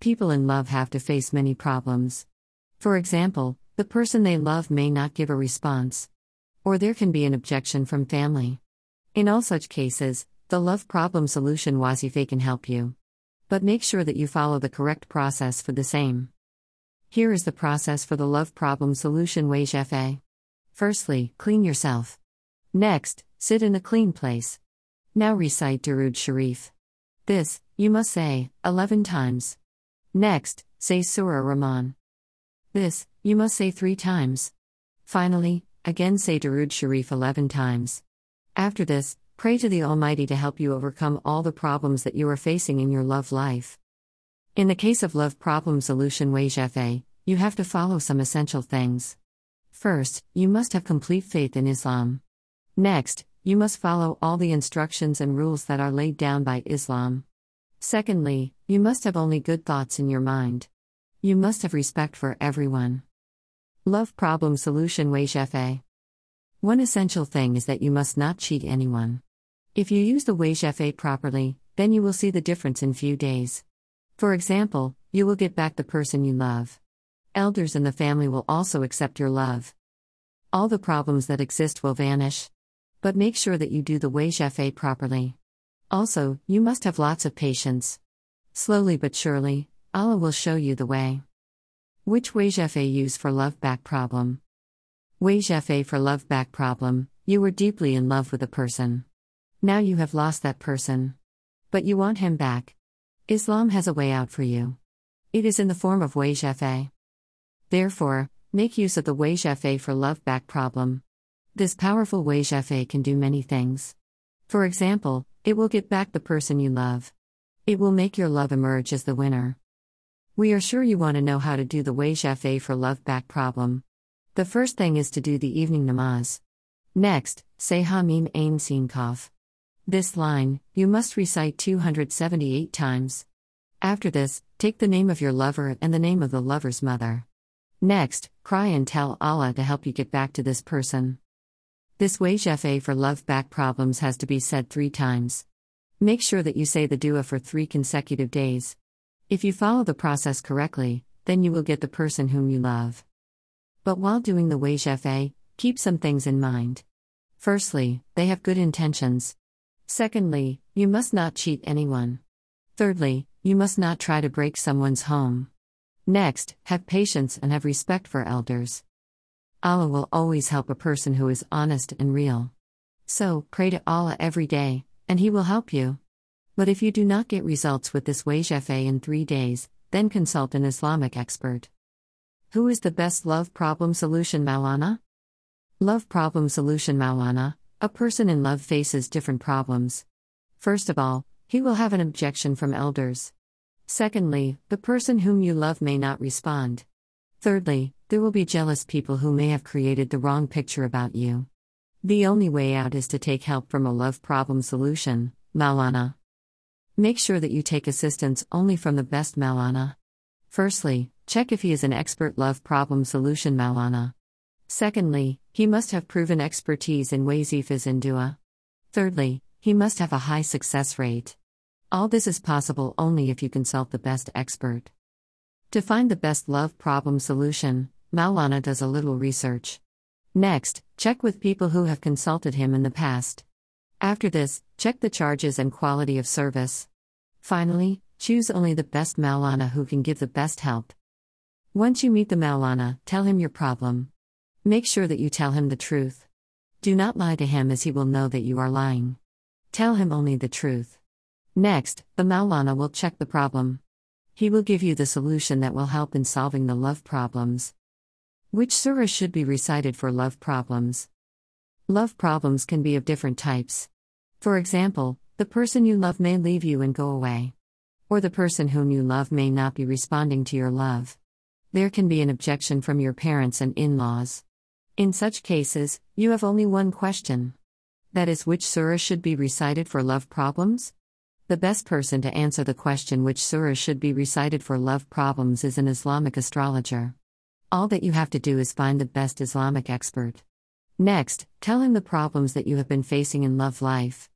People in love have to face many problems. For example, the person they love may not give a response. Or there can be an objection from family. In all such cases, the love problem solution Wazifa can help you. But make sure that you follow the correct process for the same. Here is the process for the love problem solution Wazifa. Firstly, clean yourself. Next, sit in a clean place. Now recite Durud Sharif. This, you must say, 11 times. Next, say Surah Rahman. This, you must say 3 times. Finally, again say Durud Sharif 11 times. After this, Pray to the Almighty to help you overcome all the problems that you are facing in your love life. In the case of love problem solution Wazifa, you have to follow some essential things. First, you must have complete faith in Islam. Next, you must follow all the instructions and rules that are laid down by Islam. Secondly, you must have only good thoughts in your mind. You must have respect for everyone. Love problem solution Wazifa. One essential thing is that you must not cheat anyone. If you use the Wazifa properly, then you will see the difference in few days. For example, you will get back the person you love. Elders in the family will also accept your love. All the problems that exist will vanish. But make sure that you do the Wazifa properly. Also, you must have lots of patience. Slowly but surely, Allah will show you the way. Which Wazifa use for love back problem? Wazifa for love back problem, you were deeply in love with a person. Now you have lost that person. But you want him back. Islam has a way out for you. It is in the form of Wazifa. Therefore, make use of the Wazifa for love back problem. This powerful Wazifa can do many things. For example, it will get back the person you love. It will make your love emerge as the winner. We are sure you want to know how to do the Wazifa for love back problem. The first thing is to do the evening namaz. Next, say Hamim Ain Sin Kaf. This line, you must recite 278 times. After this, take the name of your lover and the name of the lover's mother. Next, cry and tell Allah to help you get back to this person. This Wazifa for love back problems has to be said three times. Make sure that you say the dua for three consecutive days. If you follow the process correctly, then you will get the person whom you love. But while doing the way, Wazifa, keep some things in mind. Firstly, they have good intentions. Secondly, you must not cheat anyone. Thirdly, you must not try to break someone's home. Next, have patience and have respect for elders. Allah will always help a person who is honest and real. So, pray to Allah every day, and He will help you. But if you do not get results with this Wazifa in three days, then consult an Islamic expert. Who is the best love problem solution Maulana? Love problem solution Maulana, a person in love faces different problems. First of all, he will have an objection from elders. Secondly, the person whom you love may not respond. Thirdly, there will be jealous people who may have created the wrong picture about you. The only way out is to take help from a love problem solution, Maulana. Make sure that you take assistance only from the best Maulana. Firstly, check if he is an expert love problem solution Maulana. Secondly, he must have proven expertise in wazifas and dua. Thirdly, he must have a high success rate. All this is possible only if you consult the best expert. To find the best love problem solution, Maulana does a little research. Next, check with people who have consulted him in the past. After this, check the charges and quality of service. Finally, choose only the best Maulana who can give the best help. Once you meet the Maulana, tell him your problem. Make sure that you tell him the truth. Do not lie to him as he will know that you are lying. Tell him only the truth. Next, the Maulana will check the problem. He will give you the solution that will help in solving the love problems. Which surah should be recited for love problems? Love problems can be of different types. For example, the person you love may leave you and go away. Or the person whom you love may not be responding to your love. There can be an objection from your parents and in laws. In such cases, you have only one question. That is, which surah should be recited for love problems? The best person to answer the question which surah should be recited for love problems is an Islamic astrologer. All that you have to do is find the best Islamic expert. Next, tell him the problems that you have been facing in love life.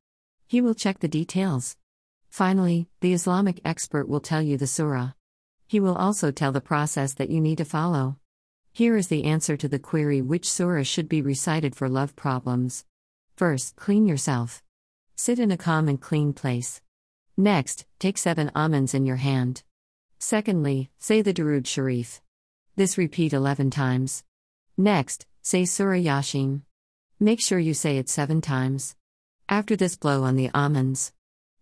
He will check the details. Finally, the Islamic expert will tell you the surah. He will also tell the process that you need to follow. Here is the answer to the query which surah should be recited for love problems. First, clean yourself. Sit in a calm and clean place. Next, take seven almonds in your hand. Secondly, say the Darud Sharif. This repeat 11 times. Next, say Surah Yasin. Make sure you say it seven times. After this, blow on the almonds.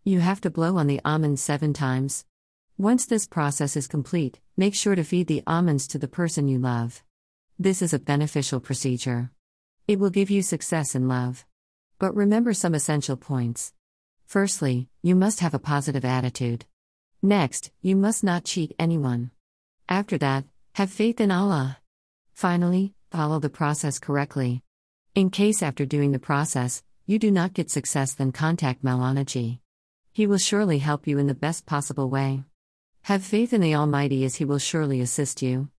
You have to blow on the almonds seven times. Once this process is complete, make sure to feed the almonds to the person you love. This is a beneficial procedure. It will give you success in love. But remember some essential points. Firstly, you must have a positive attitude. Next, you must not cheat anyone. After that, have faith in Allah. Finally, follow the process correctly. In case after doing the process, you do not get success, then contact Maulana. He will surely help you in the best possible way. Have faith in the Almighty as He will surely assist you.